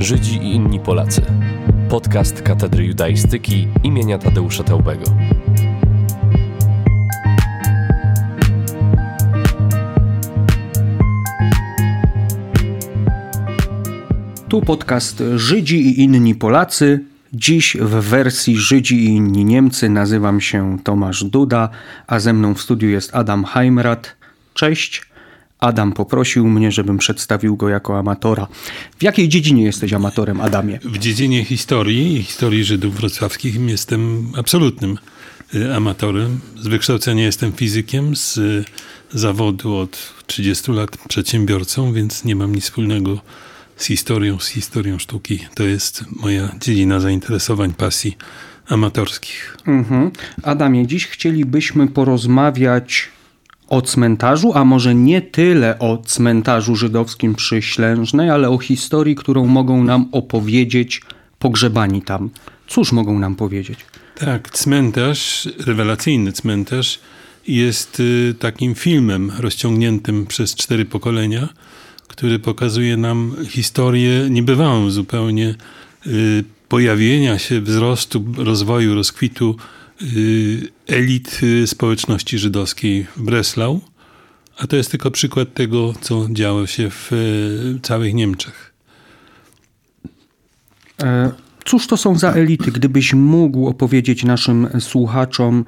Żydzi i inni Polacy. Podcast Katedry Judaistyki imienia Tadeusza Teubego. Tu podcast Żydzi i inni Polacy. Dziś w wersji Żydzi i inni Niemcy nazywam się Tomasz Duda, a ze mną w studiu jest Adam Heimrat. Cześć. Adam poprosił mnie, żebym przedstawił go jako amatora. W jakiej dziedzinie jesteś amatorem, Adamie? W dziedzinie historii i historii Żydów wrocławskich jestem absolutnym y, amatorem. Z wykształcenia jestem fizykiem, z y, zawodu od 30 lat przedsiębiorcą, więc nie mam nic wspólnego z historią, z historią sztuki. To jest moja dziedzina zainteresowań, pasji amatorskich. Mhm. Adamie, dziś chcielibyśmy porozmawiać o cmentarzu, a może nie tyle o cmentarzu żydowskim przy Ślężnej, ale o historii, którą mogą nam opowiedzieć pogrzebani tam. Cóż mogą nam powiedzieć? Tak, cmentarz, rewelacyjny cmentarz jest y, takim filmem rozciągniętym przez cztery pokolenia, który pokazuje nam historię niebywałą zupełnie y, pojawienia się, wzrostu, rozwoju, rozkwitu elit społeczności żydowskiej w Breslau. A to jest tylko przykład tego, co działo się w całych Niemczech. E, cóż to są za elity? Gdybyś mógł opowiedzieć naszym słuchaczom,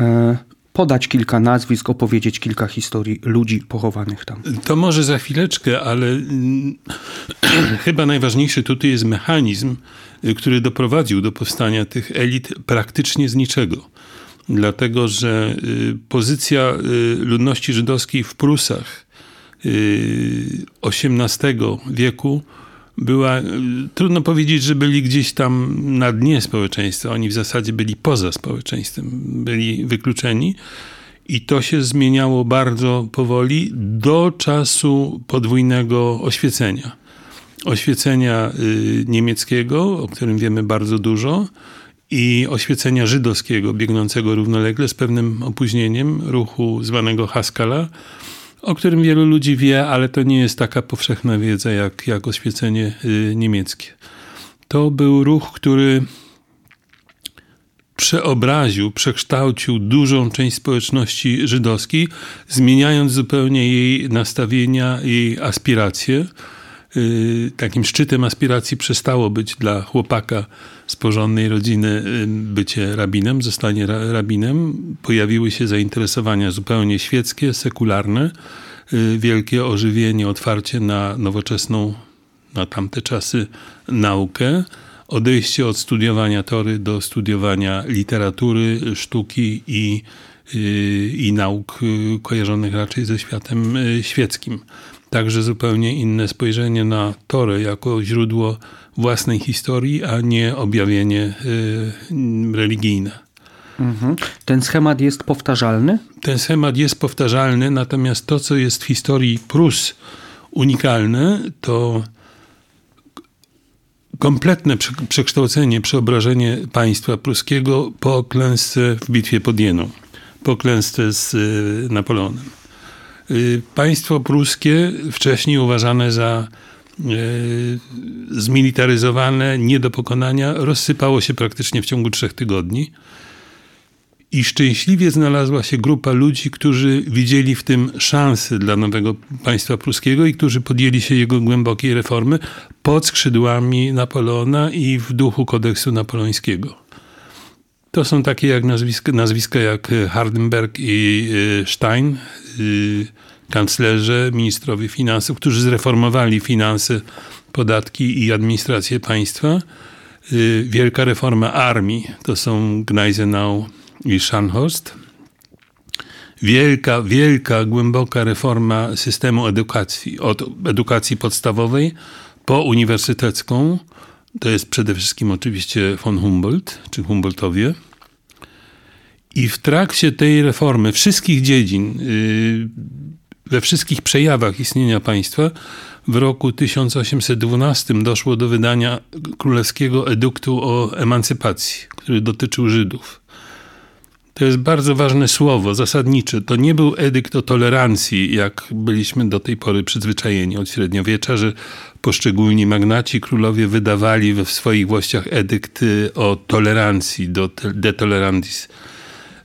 e, podać kilka nazwisk, opowiedzieć kilka historii ludzi pochowanych tam. To może za chwileczkę, ale mm, chyba najważniejszy tutaj jest mechanizm, y, który doprowadził do powstania tych elit praktycznie z niczego. Dlatego, że y, pozycja y, ludności żydowskiej w Prusach XVIII wieku była, trudno powiedzieć, że byli gdzieś tam na dnie społeczeństwa. Oni w zasadzie byli poza społeczeństwem, byli wykluczeni. I to się zmieniało bardzo powoli do czasu podwójnego oświecenia. Oświecenia y, niemieckiego, o którym wiemy bardzo dużo, i oświecenia żydowskiego, biegnącego równolegle z pewnym opóźnieniem ruchu zwanego Haskala, o którym wielu ludzi wie, ale to nie jest taka powszechna wiedza jak, jak oświecenie y, niemieckie. To był ruch, który przeobraził, przekształcił dużą część społeczności żydowskiej, zmieniając zupełnie jej nastawienia, jej aspiracje. Y, takim szczytem aspiracji przestało być dla chłopaka z porządnej rodziny y, bycie rabinem, zostanie rabinem. Pojawiły się zainteresowania zupełnie świeckie, sekularne, y, wielkie ożywienie, otwarcie na nowoczesną, na tamte czasy naukę odejście od studiowania tory do studiowania literatury, sztuki i, i nauk kojarzonych raczej ze światem świeckim także zupełnie inne spojrzenie na Torę jako źródło własnej historii, a nie objawienie y, religijne. Mhm. Ten schemat jest powtarzalny? Ten schemat jest powtarzalny, natomiast to, co jest w historii Prus unikalne, to kompletne przekształcenie, przeobrażenie państwa pruskiego po klęsce w bitwie pod Jeną, po klęsce z y, Napoleonem. Y, państwo pruskie, wcześniej uważane za y, zmilitaryzowane, nie do pokonania, rozsypało się praktycznie w ciągu trzech tygodni. I szczęśliwie znalazła się grupa ludzi, którzy widzieli w tym szansę dla nowego państwa pruskiego i którzy podjęli się jego głębokiej reformy pod skrzydłami Napoleona i w duchu kodeksu napoleońskiego. To są takie jak nazwiska, nazwiska jak Hardenberg i y, Stein, y, kanclerze, ministrowie finansów, którzy zreformowali finanse, podatki i administrację państwa. Y, wielka reforma armii to są Gneisenau i Scharnhorst. Wielka, wielka, głęboka reforma systemu edukacji, od edukacji podstawowej po uniwersytecką. To jest przede wszystkim oczywiście von Humboldt, czy Humboldtowie. I w trakcie tej reformy wszystkich dziedzin, y, we wszystkich przejawach istnienia państwa, w roku 1812 doszło do wydania królewskiego eduktu o emancypacji, który dotyczył Żydów. To jest bardzo ważne słowo, zasadnicze. To nie był edykt o tolerancji, jak byliśmy do tej pory przyzwyczajeni od średniowiecza, że poszczególni magnaci, królowie wydawali we swoich włościach edykty o tolerancji, do de tolerantis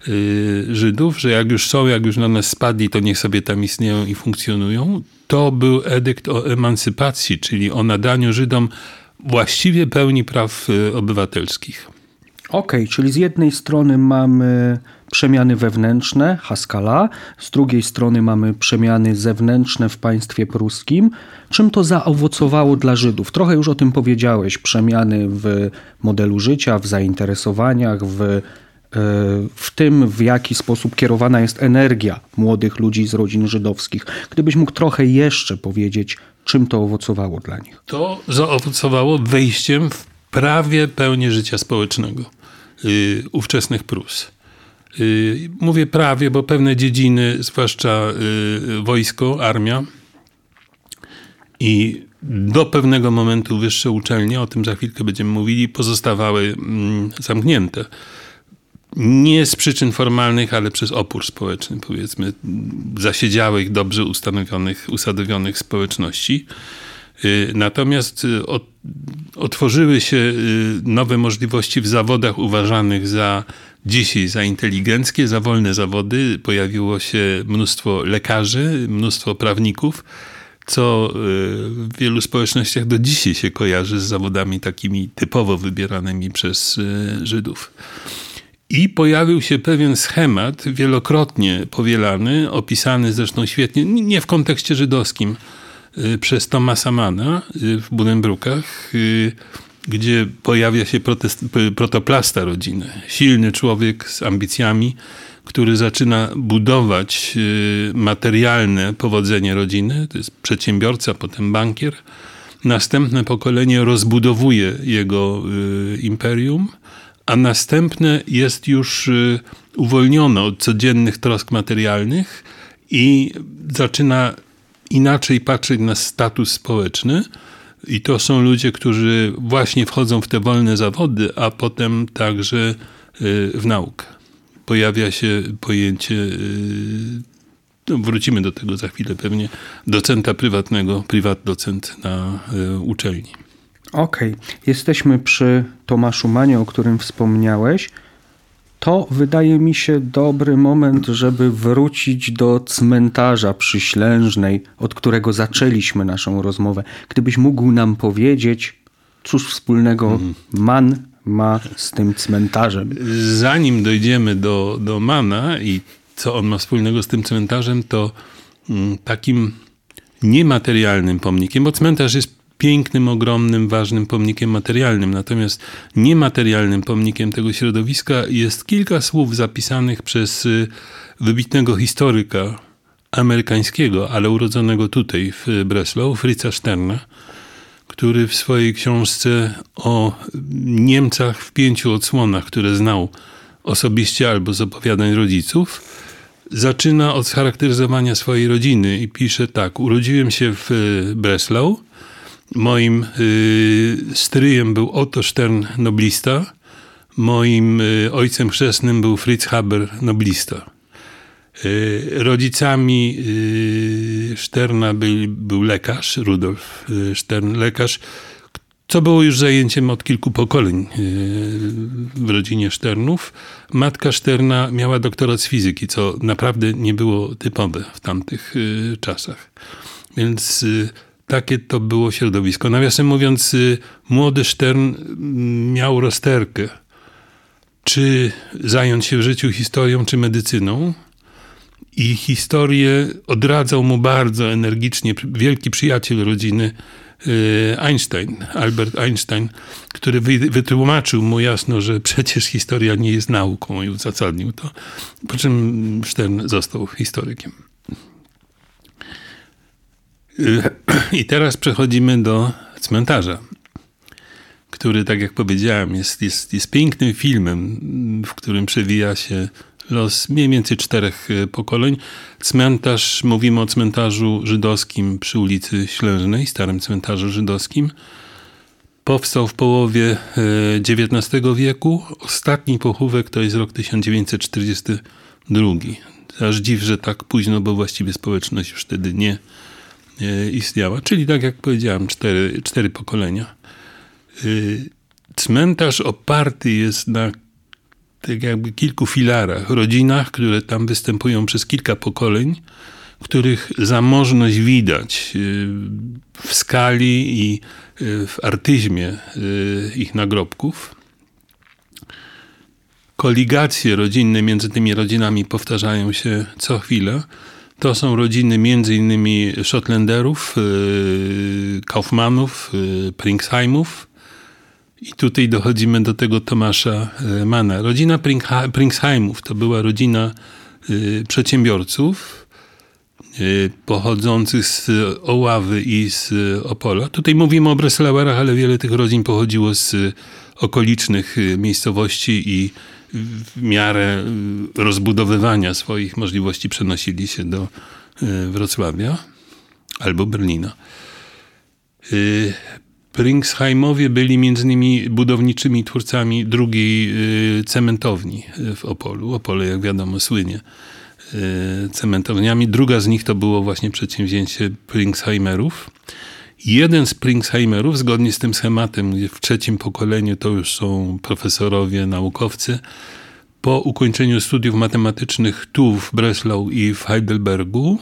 y, Żydów, że jak już są, jak już na nas spadli, to niech sobie tam istnieją i funkcjonują. To był edykt o emancypacji, czyli o nadaniu Żydom właściwie pełni praw y, obywatelskich. Okay, czyli z jednej strony mamy przemiany wewnętrzne Haskala, z drugiej strony mamy przemiany zewnętrzne w państwie pruskim. Czym to zaowocowało dla Żydów? Trochę już o tym powiedziałeś. Przemiany w modelu życia, w zainteresowaniach, w, e, w tym, w jaki sposób kierowana jest energia młodych ludzi z rodzin żydowskich. Gdybyś mógł trochę jeszcze powiedzieć, czym to owocowało dla nich? To zaowocowało wejściem w prawie pełni życia społecznego yy, ówczesnych Prus. Yy, mówię prawie, bo pewne dziedziny, zwłaszcza yy, wojsko, armia i do pewnego momentu wyższe uczelnie, o tym za chwilkę będziemy mówili, pozostawały mm, zamknięte. Nie z przyczyn formalnych, ale przez opór społeczny, powiedzmy, zasiedziałych, dobrze ustanowionych, usadowionych społeczności. Y, natomiast y, otworzyły się y, nowe możliwości w zawodach uważanych za dzisiaj za inteligenckie, za wolne zawody. Pojawiło się mnóstwo lekarzy, mnóstwo prawników, co w wielu społecznościach do dzisiaj się kojarzy z zawodami takimi typowo wybieranymi przez Żydów. I pojawił się pewien schemat, wielokrotnie powielany, opisany zresztą świetnie, nie w kontekście żydowskim, przez Tomasa Mana y, w Buddenbrookach, y, gdzie pojawia się protest, protoplasta rodziny. Silny człowiek z ambicjami, który zaczyna budować materialne powodzenie rodziny. To jest przedsiębiorca, potem bankier. Następne pokolenie rozbudowuje jego imperium, a następne jest już uwolnione od codziennych trosk materialnych i zaczyna inaczej patrzeć na status społeczny. I to są ludzie, którzy właśnie wchodzą w te wolne zawody, a potem także y, w naukę. Pojawia się pojęcie, y, no wrócimy do tego za chwilę pewnie, docenta prywatnego, prywat docent na y, uczelni. Okej, okay. jesteśmy przy Tomaszu Manie, o którym wspomniałeś to wydaje mi się dobry moment, żeby wrócić do cmentarza przy Ślężnej, od którego zaczęliśmy naszą rozmowę. Gdybyś mógł nam powiedzieć, cóż wspólnego mhm. Man ma z tym cmentarzem. Zanim dojdziemy do, do Mana i co on ma wspólnego z tym cmentarzem, to mm, takim niematerialnym pomnikiem, bo cmentarz jest pięknym, ogromnym, ważnym pomnikiem materialnym. Natomiast niematerialnym pomnikiem tego środowiska jest kilka słów zapisanych przez y, wybitnego historyka amerykańskiego, ale urodzonego tutaj w Breslau, Fritza Sterna, który w swojej książce o Niemcach w pięciu odsłonach, które znał osobiście albo z opowiadań rodziców, zaczyna od scharakteryzowania swojej rodziny i pisze tak: Urodziłem się w Breslau, Moim y, stryjem był Otto Stern, noblista. Moim y, ojcem chrzestnym był Fritz Haber, noblista. Y, rodzicami Sterna był, był lekarz, Rudolf Stern, lekarz, co było już zajęciem od kilku pokoleń w rodzinie Sternów. Matka Sterna miała doktorat z fizyki, co naprawdę nie było typowe w tamtych czasach. Więc takie to było środowisko. Nawiasem mówiąc, y, młody Stern mm, miał rozterkę, czy zająć się w życiu historią, czy medycyną. I historię odradzał mu bardzo energicznie wielki przyjaciel rodziny y, Einstein, Albert Einstein, który wytłumaczył mu jasno, że przecież historia nie jest nauką i uzasadnił to. Po czym Stern został historykiem. I teraz przechodzimy do cmentarza, który, tak jak powiedziałem, jest, jest, jest pięknym filmem, w którym przewija się los mniej więcej czterech e, pokoleń. Cmentarz, mówimy o cmentarzu żydowskim przy ulicy Ślężnej, starym cmentarzu żydowskim. powstał w połowie XIX wieku. Ostatni pochówek to jest rok 1942. Aż dziw, że tak późno, bo właściwie społeczność już wtedy nie istniała. Czyli tak jak powiedziałem, cztery, cztery pokolenia. Cmentarz oparty jest na tak jakby kilku filarach, rodzinach, które tam występują przez kilka pokoleń, których zamożność widać y, w skali i w artyzmie ich nagrobków. Koligacje rodzinne między tymi rodzinami powtarzają się co chwilę. To są rodziny innymi Szotlenderów, Kaufmanów, Pringsheimów, i tutaj dochodzimy do tego Tomasza e, Mana. Rodzina Pringsheimów to była rodzina przedsiębiorców pochodzących z Oławy i z Opola. Tutaj mówimy o Breslauerach, ale wiele tych rodzin pochodziło z okolicznych miejscowości i w miarę rozbudowywania swoich możliwości przenosili się do Wrocławia albo Berlina. Pringsheimowie byli między innymi budowniczymi twórcami drugiej y, cementowni w Opolu. Opole, jak wiadomo, słynie y, cementowniami. Druga z nich to było właśnie przedsięwzięcie Pringsheimerów. Jeden z Pringsheimerów, zgodnie z tym schematem, gdzie w trzecim pokoleniu to już są profesorowie, naukowcy, po ukończeniu studiów matematycznych tu w Breslau i w Heidelbergu,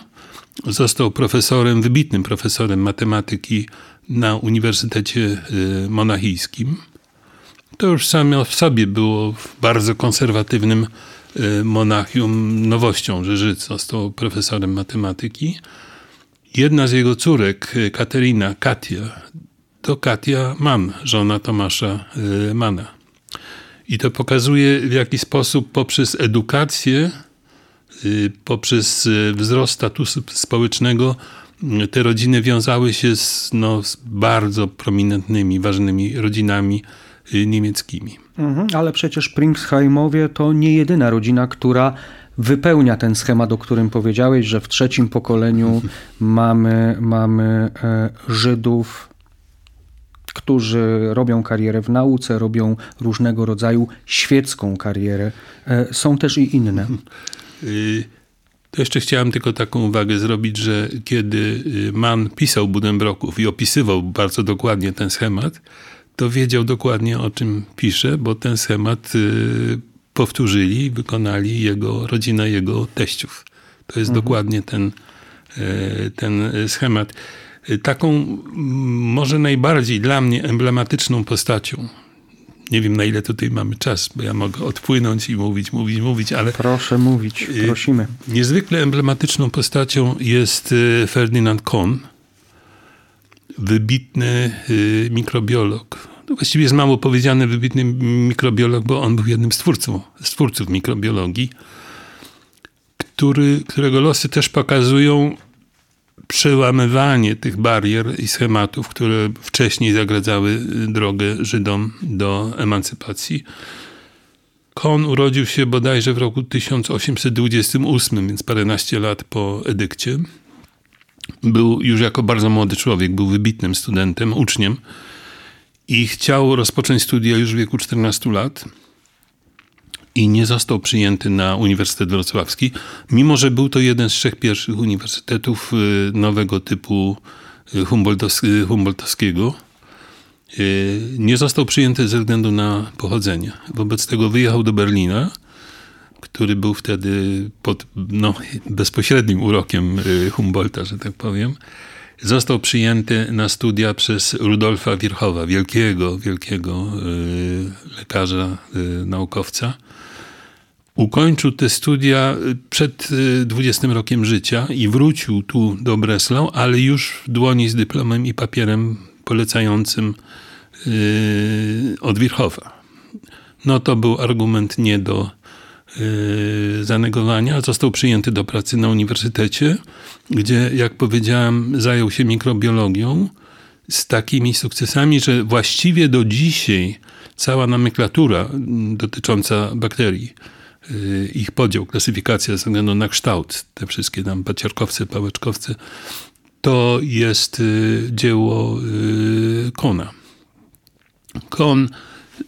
został profesorem, wybitnym profesorem matematyki na Uniwersytecie y, Monachijskim. To już samo w sobie było bardzo konserwatywnym y, Monachium nowością, że Żyd został profesorem matematyki. Jedna z jego córek, y, Katerina, Katia, to Katia Mann, żona Tomasza Mana. I to pokazuje, w jaki sposób poprzez edukację, poprzez wzrost statusu społecznego te rodziny wiązały się z, no, z bardzo prominentnymi, ważnymi rodzinami y, niemieckimi. Mhm, ale przecież Pringsheimowie to nie jedyna rodzina, która wypełnia ten schemat, o którym powiedziałeś, że w trzecim pokoleniu mamy, mamy e, Żydów, którzy robią karierę w nauce, robią różnego rodzaju świecką karierę. E, są też i inne. Y, to jeszcze chciałem tylko taką uwagę zrobić, że kiedy y, Mann pisał Budembroków i opisywał bardzo dokładnie ten schemat, to wiedział dokładnie o czym pisze, bo ten schemat powtórzyli, wykonali jego rodzina, jego teściów. To jest mhm. dokładnie ten, y, ten schemat. Taką może najbardziej dla mnie emblematyczną postacią nie wiem, na ile tutaj mamy czas, bo ja mogę odpłynąć i mówić, mówić, mówić, ale. Proszę mówić, prosimy. Niezwykle emblematyczną postacią jest Ferdynand Kohn, wybitny mikrobiolog. No właściwie jest mało powiedziany wybitny mikrobiolog, bo on był jednym z twórców, z twórców mikrobiologii, który, którego losy też pokazują przełamywanie tych barier i schematów, które wcześniej zagradzały drogę Żydom do emancypacji. Kon urodził się bodajże w roku 1828, więc paręnaście lat po edykcie. Był już jako bardzo młody człowiek, był wybitnym studentem, uczniem i chciał rozpocząć studia już w wieku 14 lat i nie został przyjęty na Uniwersytet Wrocławski, mimo że był to jeden z trzech pierwszych uniwersytetów y, nowego typu y, Humboldtowskiego. Y, nie został przyjęty ze względu na pochodzenie. Wobec tego wyjechał do Berlina, który był wtedy pod no, bezpośrednim urokiem Humboldta, że tak powiem. Został przyjęty na studia przez Rudolfa Wirchowa, wielkiego, wielkiego lekarza, naukowca Ukończył te studia y, przed 20 y, rokiem życia i wrócił tu do Breslau, ale już w dłoni z dyplomem i papierem polecającym od Wirchowa. No to był argument nie do zanegowania. Został przyjęty do pracy na uniwersytecie, gdzie, jak powiedziałem, zajął się mikrobiologią z takimi sukcesami, że właściwie do dzisiaj cała nomenklatura dotycząca bakterii Y, ich podział, klasyfikacja ze względu na kształt, te wszystkie tam paciarkowce, pałeczkowce, to jest y, dzieło y, Kona. Kohn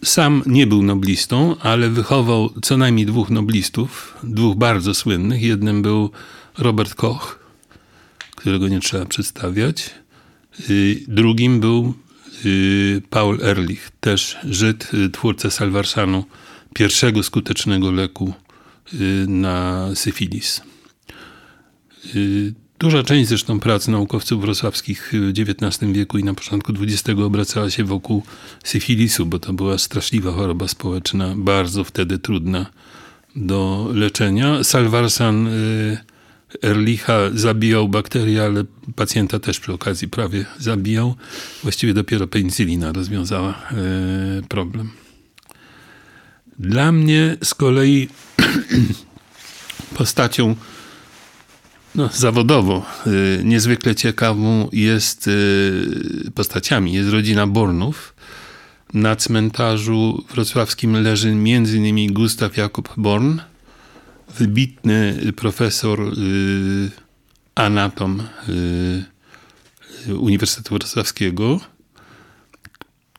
sam nie był noblistą, ale wychował co najmniej dwóch noblistów, dwóch bardzo słynnych. Jednym był Robert Koch, którego nie trzeba przedstawiać. Y, drugim był y, Paul Ehrlich, też Żyd, y, twórca Salwarsanu, pierwszego skutecznego leku na syfilis. Duża część zresztą prac naukowców wrocławskich w XIX wieku i na początku XX obracała się wokół syfilisu, bo to była straszliwa choroba społeczna, bardzo wtedy trudna do leczenia. Salwarsan y, Erlicha zabijał bakterie, ale pacjenta też przy okazji prawie zabijał. Właściwie dopiero penicylina rozwiązała y, problem. Dla mnie z kolei postacią no, zawodowo y, niezwykle ciekawą jest y, postaciami. Jest rodzina Bornów. Na cmentarzu wrocławskim leży m.in. Gustaw Jakub Born, wybitny profesor y, anatom Uniwersytetu Wrocławskiego,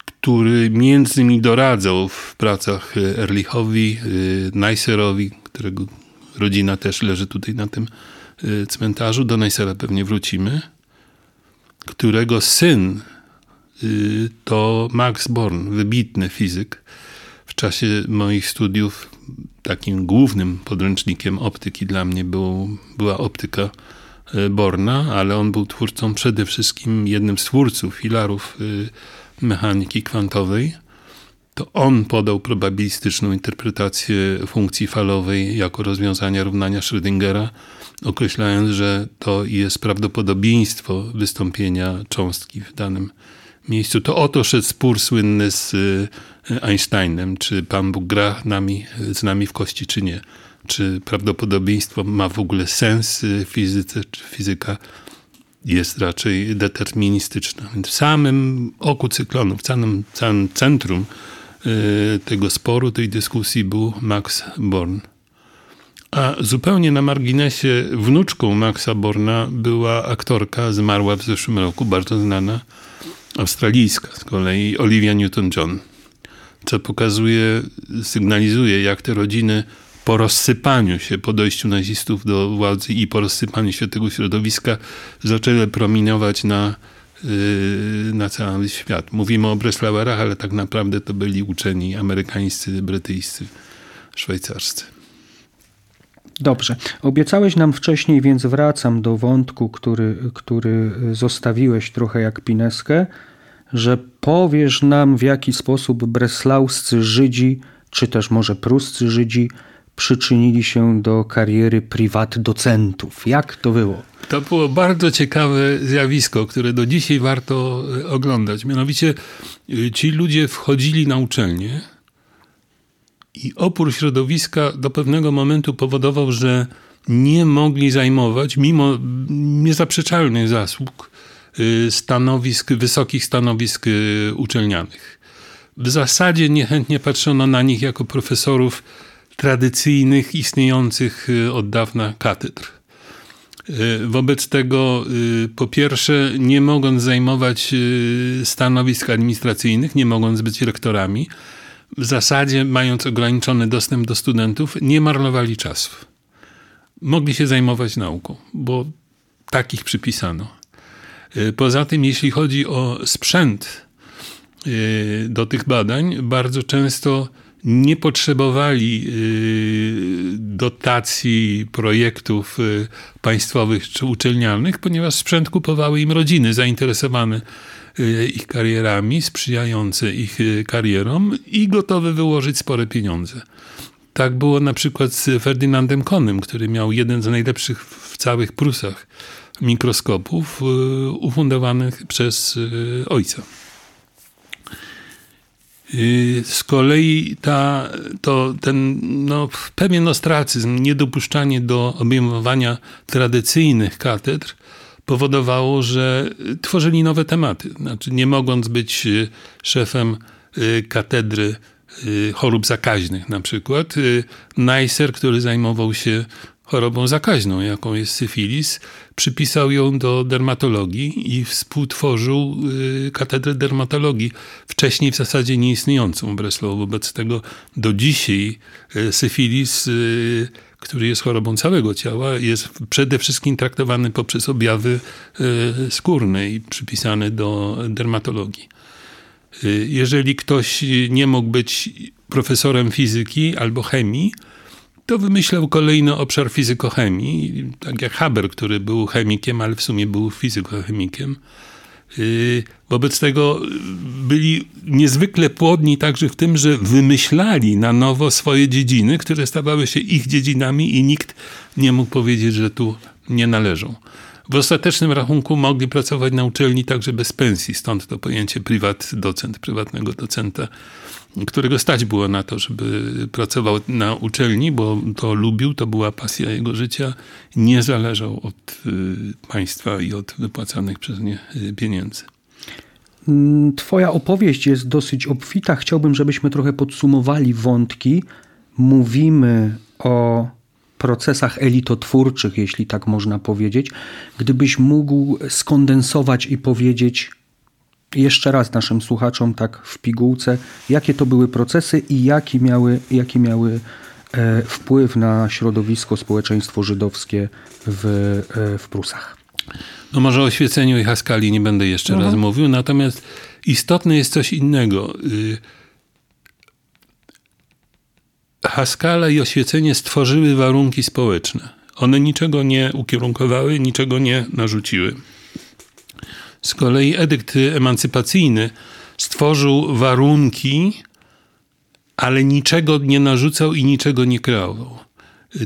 który między innymi doradzał w pracach Erlichowi, Neisserowi, którego rodzina też leży tutaj na tym cmentarzu, do Neissera pewnie wrócimy, którego syn y, to Max Born, wybitny fizyk. W czasie moich studiów takim głównym podręcznikiem optyki dla mnie był, była optyka y, Borna, ale on był twórcą przede wszystkim jednym z twórców filarów mechaniki kwantowej. To on podał probabilistyczną interpretację funkcji falowej jako rozwiązania równania Schrödingera określając, że to jest prawdopodobieństwo wystąpienia cząstki w danym miejscu. To oto szedł spór słynny z y, Einsteinem, czy Pan Bóg gra nami, z nami w kości, czy nie. Czy prawdopodobieństwo ma w ogóle sens w fizyce, czy fizyka jest raczej deterministyczna. Więc w samym oku cyklonu, w całym centrum y, tego sporu, tej dyskusji był Max Born. A zupełnie na marginesie wnuczką Maxa Borna była aktorka, zmarła w zeszłym roku, bardzo znana, australijska z kolei, Olivia Newton-John. Co pokazuje, sygnalizuje, jak te rodziny po rozsypaniu się, po dojściu nazistów do władzy i po rozsypaniu się tego środowiska zaczęły prominować na, yy, na cały świat. Mówimy o Breslauerach, ale tak naprawdę to byli uczeni amerykańscy, brytyjscy, szwajcarscy. Dobrze. Obiecałeś nam wcześniej, więc wracam do wątku, który, który zostawiłeś trochę jak pineskę, że powiesz nam, w jaki sposób breslauscy Żydzi, czy też może pruscy Żydzi, przyczynili się do kariery prywat docentów. Jak to było? To było bardzo ciekawe zjawisko, które do dzisiaj warto e, oglądać. Mianowicie e, ci ludzie wchodzili na uczelnię, i opór środowiska do pewnego momentu powodował, że nie mogli zajmować, mimo niezaprzeczalnych zasług, y, stanowisk, wysokich stanowisk y, uczelnianych. W zasadzie niechętnie patrzono na nich jako profesorów tradycyjnych, istniejących y, od dawna katedr. Wobec tego, po pierwsze, nie mogąc zajmować stanowisk administracyjnych, nie mogąc być rektorami, zasadzie, mając ograniczony dostęp do studentów, nie marnowali czasu. Mogli się zajmować nauką, bo takich przypisano. Y, poza tym, jeśli chodzi o sprzęt y, do tych badań, bardzo często nie potrzebowali y, dotacji projektów państwowych czy uczelnianych, ponieważ sprzęt kupowały im rodziny zainteresowane ich karierami, sprzyjające ich y, karierom i gotowe wyłożyć spore pieniądze. Tak było na przykład z Ferdynandem Konem, który miał jeden z najlepszych w całych Prusach mikroskopów y, ufundowanych przez ojca. Z kolei ta, to ten no, pewien ostracyzm, niedopuszczanie do obejmowania tradycyjnych katedr powodowało, że tworzyli nowe tematy. Znaczy, nie mogąc być y, szefem y, katedry y, chorób zakaźnych na przykład, Neisser, który zajmował się chorobą zakaźną, jaką jest syfilis, przypisał ją do dermatologii i współtworzył y, katedrę dermatologii, wcześniej w zasadzie nieistniejącą w Breslau. Wobec tego do dzisiaj y, syfilis, y, który jest chorobą całego ciała, jest przede wszystkim traktowany poprzez objawy skórne i przypisany do dermatologii. Jeżeli ktoś nie mógł być profesorem fizyki albo chemii, to wymyślał kolejny obszar fizykochemii, tak jak Haber, który był chemikiem, ale w sumie był fizykochemikiem. Y, wobec tego byli niezwykle płodni także w tym, że wymyślali na nowo swoje dziedziny, które stawały się ich dziedzinami i nikt nie mógł powiedzieć, że tu nie należą. W ostatecznym rachunku mogli pracować na uczelni także bez pensji, stąd to pojęcie prywat docent, prywatnego docenta którego stać było na to, żeby pracował na uczelni, bo to lubił, to była pasja jego życia, nie zależał od y, państwa i od wypłacanych przez nie y, pieniędzy. Mm, twoja opowieść jest dosyć obfita. Chciałbym, żebyśmy trochę podsumowali wątki. Mówimy o procesach elitotwórczych, jeśli tak można powiedzieć. Gdybyś mógł skondensować i powiedzieć, jeszcze raz naszym słuchaczom tak w pigułce, jakie to były procesy i jaki miały, jaki miały e, wpływ na środowisko, społeczeństwo żydowskie w, e, w Prusach. No może o oświeceniu i Haskali nie będę jeszcze mhm. raz mówił, natomiast istotne jest coś innego. Y, Haskala i oświecenie stworzyły warunki społeczne. One niczego nie ukierunkowały, niczego nie narzuciły. Z kolei edykt emancypacyjny stworzył warunki, ale niczego nie narzucał i niczego nie kreował.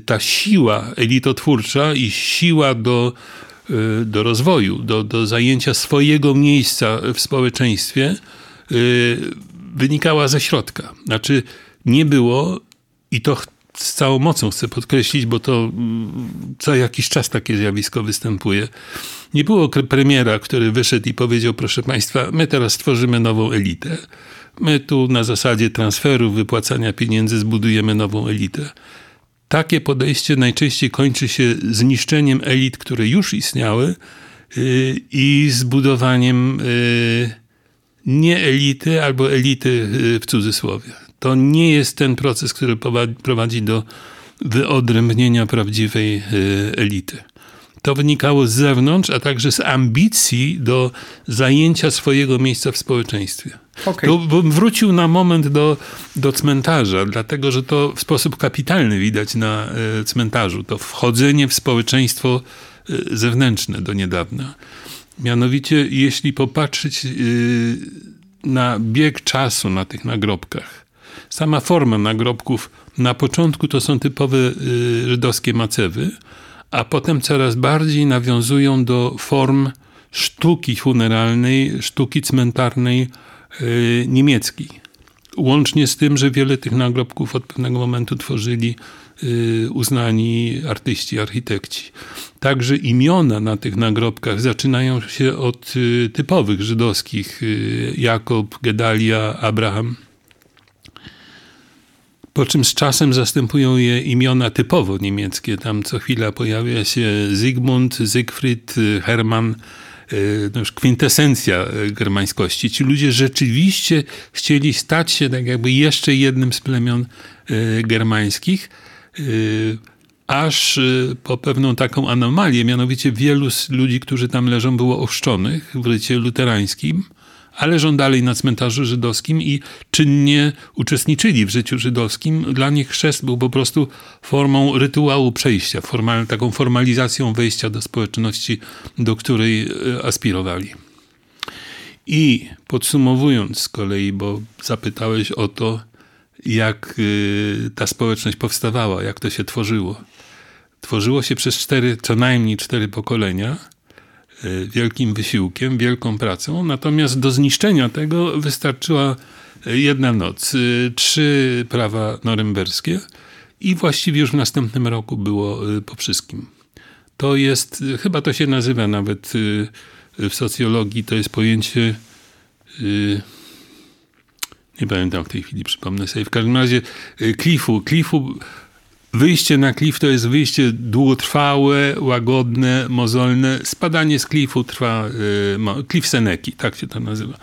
Ta siła elitotwórcza i siła do, y, do rozwoju, do, do zajęcia swojego miejsca w społeczeństwie y, wynikała ze środka. Znaczy, nie było, i to z całą mocą chcę podkreślić, bo to mm, co jakiś czas takie zjawisko występuje. Nie było premiera, który wyszedł i powiedział: Proszę Państwa, my teraz stworzymy nową elitę. My tu na zasadzie transferu, wypłacania pieniędzy zbudujemy nową elitę. Takie podejście najczęściej kończy się zniszczeniem elit, które już istniały yy, i zbudowaniem yy, nie elity albo elity yy, w cudzysłowie. To nie jest ten proces, który prowadzi do wyodrębnienia prawdziwej y, elity. To wynikało z zewnątrz, a także z ambicji do zajęcia swojego miejsca w społeczeństwie. Okay. To bym wrócił na moment do, do cmentarza, dlatego że to w sposób kapitalny widać na y, cmentarzu. To wchodzenie w społeczeństwo y, zewnętrzne do niedawna. Mianowicie, jeśli popatrzeć na bieg czasu na tych nagrobkach, Sama forma nagrobków na początku to są typowe y, żydowskie macewy, a potem coraz bardziej nawiązują do form sztuki funeralnej, sztuki cmentarnej y, niemieckiej. Łącznie z tym, że wiele tych nagrobków od pewnego momentu tworzyli y, uznani artyści, architekci. Także imiona na tych nagrobkach zaczynają się od typowych żydowskich Jakob, Gedalia, Abraham po czym z czasem zastępują je imiona typowo niemieckie. Tam co chwila pojawia się Zygmunt, Siegfried, Hermann, e, no już kwintesencja e, germańskości. Ci ludzie rzeczywiście chcieli stać się tak jakby jeszcze jednym z plemion e, germańskich, aż po pewną taką anomalię, mianowicie wielu z ludzi, którzy tam leżą, było ochrzczonych w rycie luterańskim, ale leżą dalej na cmentarzu żydowskim i czynnie uczestniczyli w życiu żydowskim. Dla nich chrzest był po prostu formą rytuału przejścia, formal, taką formalizacją wejścia do społeczności, do której e, aspirowali. I podsumowując z kolei, bo zapytałeś o to, jak e, ta społeczność powstawała, jak to się tworzyło. Tworzyło się przez cztery, co najmniej cztery pokolenia – wielkim wysiłkiem, wielką pracą. Natomiast do zniszczenia tego wystarczyła jedna noc, y, trzy prawa norymberskie i właściwie już w następnym roku było y, po wszystkim. To jest, chyba to się nazywa nawet w socjologii, to jest pojęcie nie pamiętam w tej chwili, przypomnę sobie. W każdym razie Cliffu, Cliffu Wyjście na klif to jest wyjście długotrwałe, łagodne, mozolne. Spadanie z klifu trwa, y, klif Seneki, tak się to nazywa.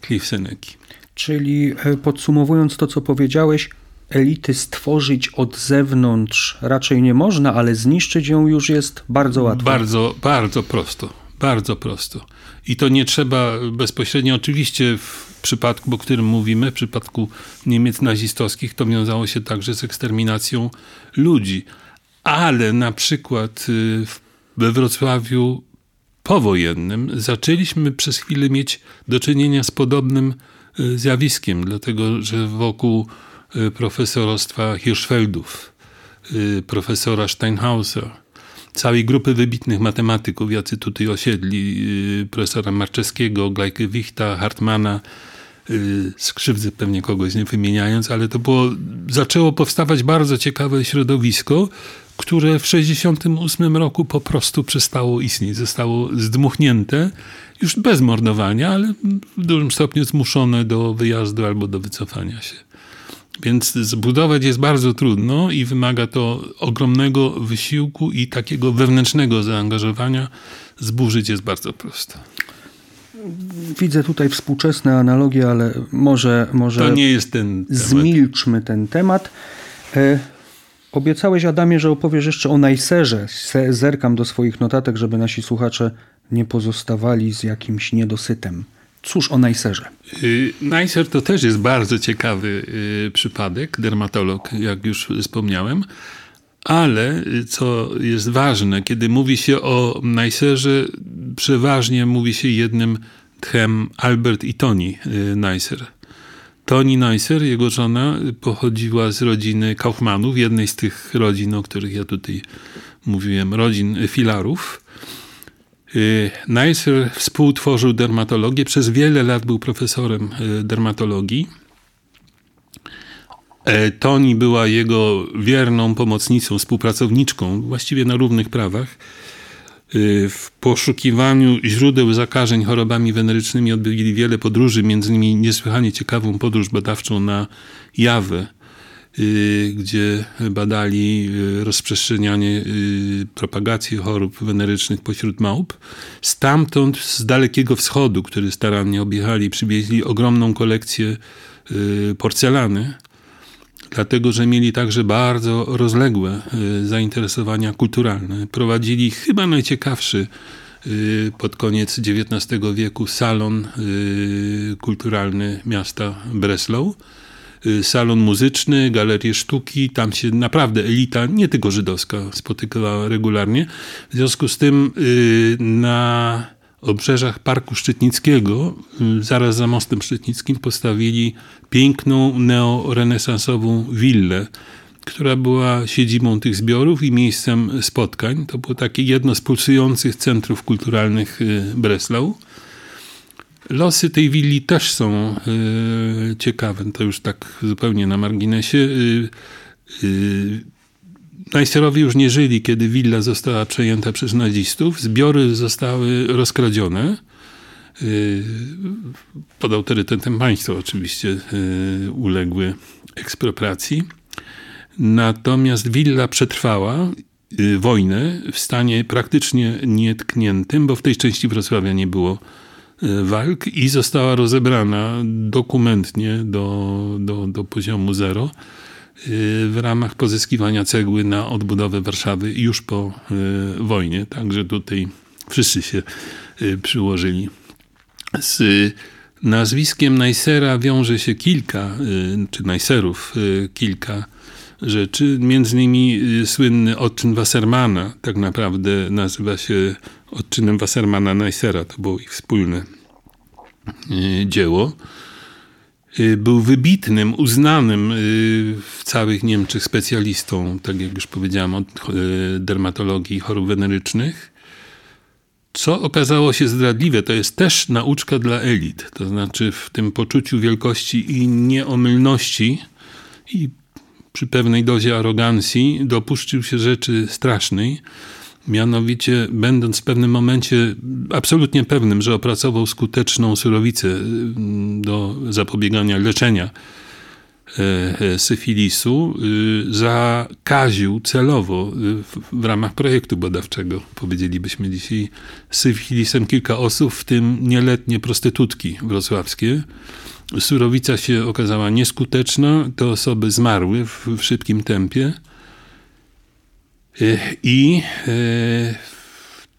Klif Seneki. Czyli e, podsumowując to, co powiedziałeś, elity stworzyć od zewnątrz raczej nie można, ale zniszczyć ją już jest bardzo łatwo. Bardzo, bardzo prosto. Bardzo prosto. I to nie trzeba bezpośrednio, oczywiście w przypadku, o którym mówimy, w przypadku Niemiec nazistowskich, to wiązało się także z eksterminacją ludzi. Ale na przykład y, we Wrocławiu powojennym zaczęliśmy przez chwilę mieć do czynienia z podobnym y, zjawiskiem, dlatego że wokół y, profesorostwa Hirschfeldów, profesora Steinhausa, całej grupy wybitnych matematyków, jacy tutaj osiedli, profesora Marczewskiego, Glajkewichta, Hartmana, skrzywdzę pewnie kogoś nie wymieniając, ale to było, zaczęło powstawać bardzo ciekawe środowisko, które w 1968 roku po prostu przestało istnieć, zostało zdmuchnięte, już bez mordowania, ale w dużym stopniu zmuszone do wyjazdu albo do wycofania się. Więc zbudować jest bardzo trudno i wymaga to ogromnego wysiłku i takiego wewnętrznego zaangażowania. Zburzyć jest bardzo prosto. Widzę tutaj współczesne analogie, ale może, może to nie jest ten temat. zmilczmy ten temat. E, obiecałeś, Adamie, że opowiesz jeszcze o Najserze. Zerkam do swoich notatek, żeby nasi słuchacze nie pozostawali z jakimś niedosytem. Cóż o Najserze? Y, Najser to też jest bardzo ciekawy y, przypadek, dermatolog, jak już wspomniałem. Ale y, co jest ważne, kiedy mówi się o Najserze, przeważnie mówi się jednym tchem Albert i Toni Neisser. Toni Neisser, jego żona, pochodziła z rodziny Kaufmanów, jednej z tych rodzin, o których ja tutaj mówiłem, rodzin filarów. Y, Neisser współtworzył dermatologię, przez wiele lat był profesorem y, dermatologii. E, Toni była jego wierną pomocnicą, współpracowniczką, właściwie na równych prawach. Y, w poszukiwaniu źródeł zakażeń chorobami wenerycznymi odbyli wiele podróży, między innymi niesłychanie ciekawą podróż badawczą na Jawę gdzie badali y, rozprzestrzenianie y, propagacji chorób wenerycznych pośród małp. Stamtąd, z Dalekiego Wschodu, który starannie objechali, przywieźli ogromną kolekcję porcelany, dlatego że mieli także bardzo rozległe zainteresowania kulturalne. Prowadzili chyba najciekawszy pod koniec XIX wieku salon kulturalny miasta Breslau Y, salon muzyczny, galerię sztuki. Tam się naprawdę elita, nie tylko żydowska, spotykała regularnie. W związku z tym y, na obrzeżach Parku Szczytnickiego, y, zaraz za mostem szczytnickim, postawili piękną neorenesansową willę, która była siedzibą tych zbiorów i miejscem spotkań. To było takie jedno z pulsujących centrów kulturalnych Breslau. Losy tej willi też są y, ciekawe. To już tak zupełnie na marginesie. Y, y, Najsterowie już nie żyli, kiedy willa została przejęta przez nazistów. Zbiory zostały rozkradzione. Pod autorytetem państwa oczywiście uległy ekspropriacji. Natomiast willa przetrwała wojnę w stanie praktycznie nietkniętym, bo w tej części Wrocławia nie było E, walk i została rozebrana dokumentnie do, do, do poziomu zero e, w ramach pozyskiwania cegły na odbudowę Warszawy już po e, wojnie. Także tutaj wszyscy się przyłożyli. Z nazwiskiem Najsera wiąże się kilka, czy Najserów kilka rzeczy. Między innymi słynny odczyn Wassermana tak naprawdę nazywa się odczynem Wassermana Neissera. To było ich wspólne e, dzieło. E, był wybitnym, uznanym e, w całych Niemczech specjalistą, tak jak już powiedziałem, od dermatologii chorób wenerycznych. Co okazało się zdradliwe, to jest też nauczka dla elit. To znaczy w tym poczuciu wielkości i nieomylności i przy pewnej dozie arogancji dopuszczył się rzeczy strasznej. Mianowicie, będąc w pewnym momencie absolutnie pewnym, że opracował skuteczną surowicę mm, do zapobiegania leczenia e, syfilisu zakaził celowo w ramach projektu badawczego, powiedzielibyśmy dzisiaj, syfilisem kilka osób, w tym nieletnie prostytutki wrocławskie. Surowica się okazała nieskuteczna, te osoby zmarły w, w szybkim tempie i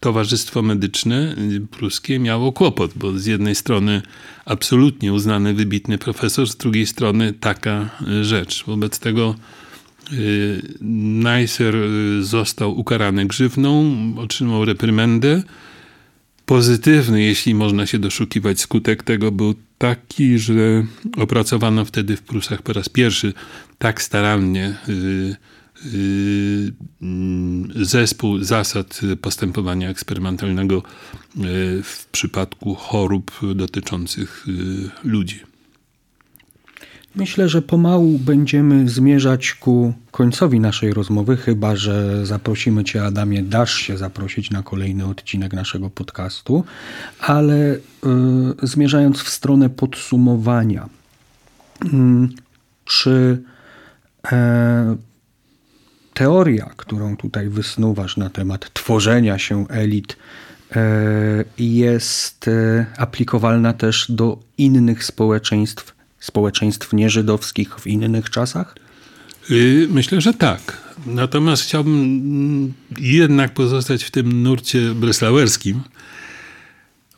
Towarzystwo Medyczne Pruskie miało kłopot, bo z jednej strony absolutnie uznany wybitny profesor, z drugiej strony taka rzecz. Wobec tego y, Neisser został ukarany grzywną, otrzymał reprymendę. Pozytywny, jeśli można się doszukiwać, skutek tego był taki, że opracowano wtedy w Prusach po raz pierwszy tak starannie y, Y, zespół zasad postępowania eksperymentalnego y, w przypadku chorób dotyczących y, ludzi. Myślę, że pomału będziemy zmierzać ku końcowi naszej rozmowy, chyba że zaprosimy Cię, Adamie, dasz się zaprosić na kolejny odcinek naszego podcastu, ale y, zmierzając w stronę podsumowania, y, czy y, teoria, którą tutaj wysnuwasz na temat tworzenia się elit, e, jest e, aplikowalna też do innych społeczeństw, społeczeństw nieżydowskich w innych czasach? Y, myślę, że tak. Natomiast chciałbym mm, jednak pozostać w tym nurcie breslauerskim,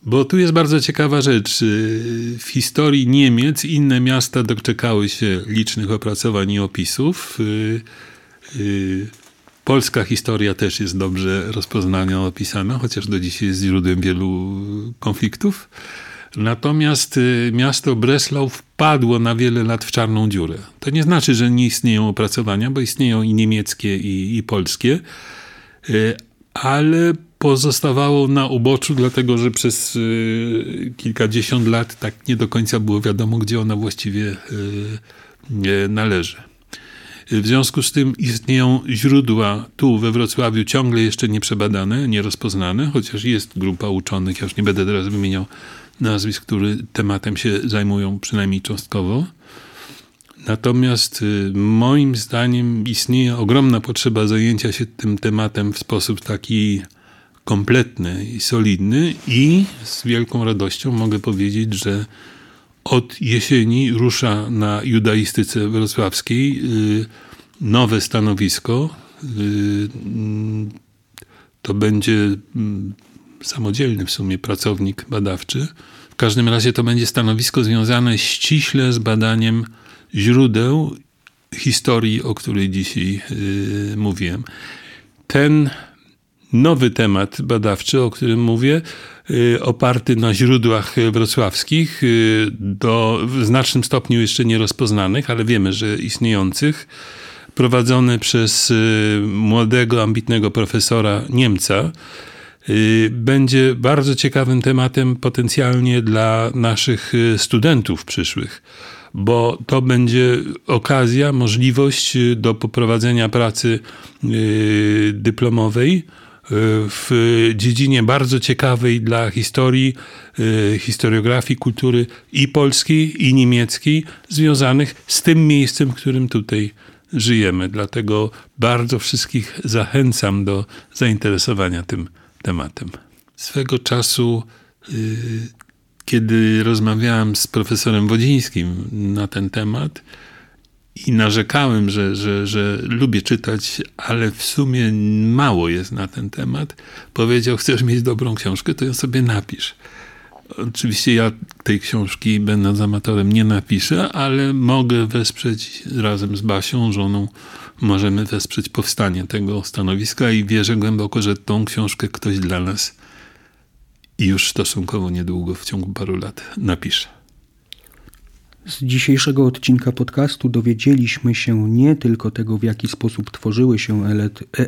bo tu jest bardzo ciekawa rzecz. Y, w historii Niemiec inne miasta doczekały się licznych opracowań i opisów. Y, polska historia też jest dobrze rozpoznana, opisana, chociaż do dzisiaj jest źródłem wielu konfliktów. Natomiast y, miasto Breslau wpadło na wiele lat w czarną dziurę. To nie znaczy, że nie istnieją opracowania, bo istnieją i niemieckie, i, i polskie, y, ale pozostawało na uboczu, dlatego że przez kilkadziesiąt lat tak nie do końca było wiadomo, gdzie ona właściwie należy. W związku z tym istnieją źródła tu we Wrocławiu ciągle jeszcze nieprzebadane, nierozpoznane, chociaż jest grupa uczonych, ja już nie będę teraz wymieniał nazwisk, które tematem się zajmują przynajmniej cząstkowo. Natomiast y, moim zdaniem istnieje ogromna potrzeba zajęcia się tym tematem w sposób taki kompletny i solidny i z wielką radością mogę powiedzieć, że od jesieni rusza na judaistyce wrocławskiej y, nowe stanowisko. Y, to będzie mm, samodzielny w sumie pracownik badawczy. W każdym razie to będzie stanowisko związane ściśle z badaniem źródeł historii, o której dzisiaj y, mówiłem. Ten nowy temat badawczy, o którym mówię, oparty na źródłach wrocławskich, y, do, w znacznym stopniu jeszcze nierozpoznanych, ale wiemy, że istniejących, prowadzony przez y, młodego, ambitnego profesora Niemca, będzie bardzo ciekawym tematem potencjalnie dla naszych studentów przyszłych, bo to będzie okazja, możliwość do poprowadzenia pracy dyplomowej w dziedzinie bardzo ciekawej dla historii, e, historiografii, kultury i polskiej, i niemieckiej, związanych z tym miejscem, w którym tutaj żyjemy. Dlatego bardzo wszystkich zachęcam do zainteresowania tym tematem. Swego czasu, e, kiedy rozmawiałem z profesorem Wodzińskim na ten temat, i narzekałem, że, że, że lubię czytać, ale w sumie mało jest na ten temat. Powiedział: Chcesz mieć dobrą książkę, to ją sobie napisz. Oczywiście ja tej książki, będąc amatorem, nie napiszę, ale mogę wesprzeć razem z Basią, żoną, możemy wesprzeć powstanie tego stanowiska i wierzę głęboko, że tą książkę ktoś dla nas już stosunkowo niedługo, w ciągu paru lat, napisze. Z dzisiejszego odcinka podcastu dowiedzieliśmy się nie tylko tego, w jaki sposób tworzyły się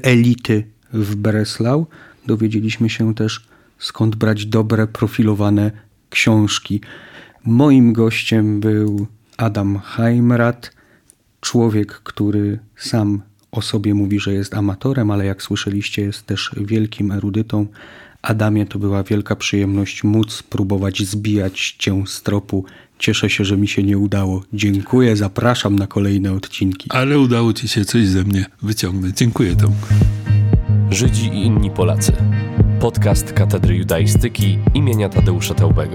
elity w Breslau, dowiedzieliśmy się też, skąd brać dobre, profilowane książki. Moim gościem był Adam Heimrat, człowiek, który sam o sobie mówi, że jest amatorem, ale jak słyszeliście, jest też wielkim erudytą, Adamie, to była wielka przyjemność móc próbować zbijać cię z tropu. Cieszę się, że mi się nie udało. Dziękuję, zapraszam na kolejne odcinki. Ale udało ci się coś ze mnie wyciągnąć. Dziękuję Tomku. Żydzi i inni Polacy. Podcast Katedry Judaistyki imienia Tadeusza Teubego.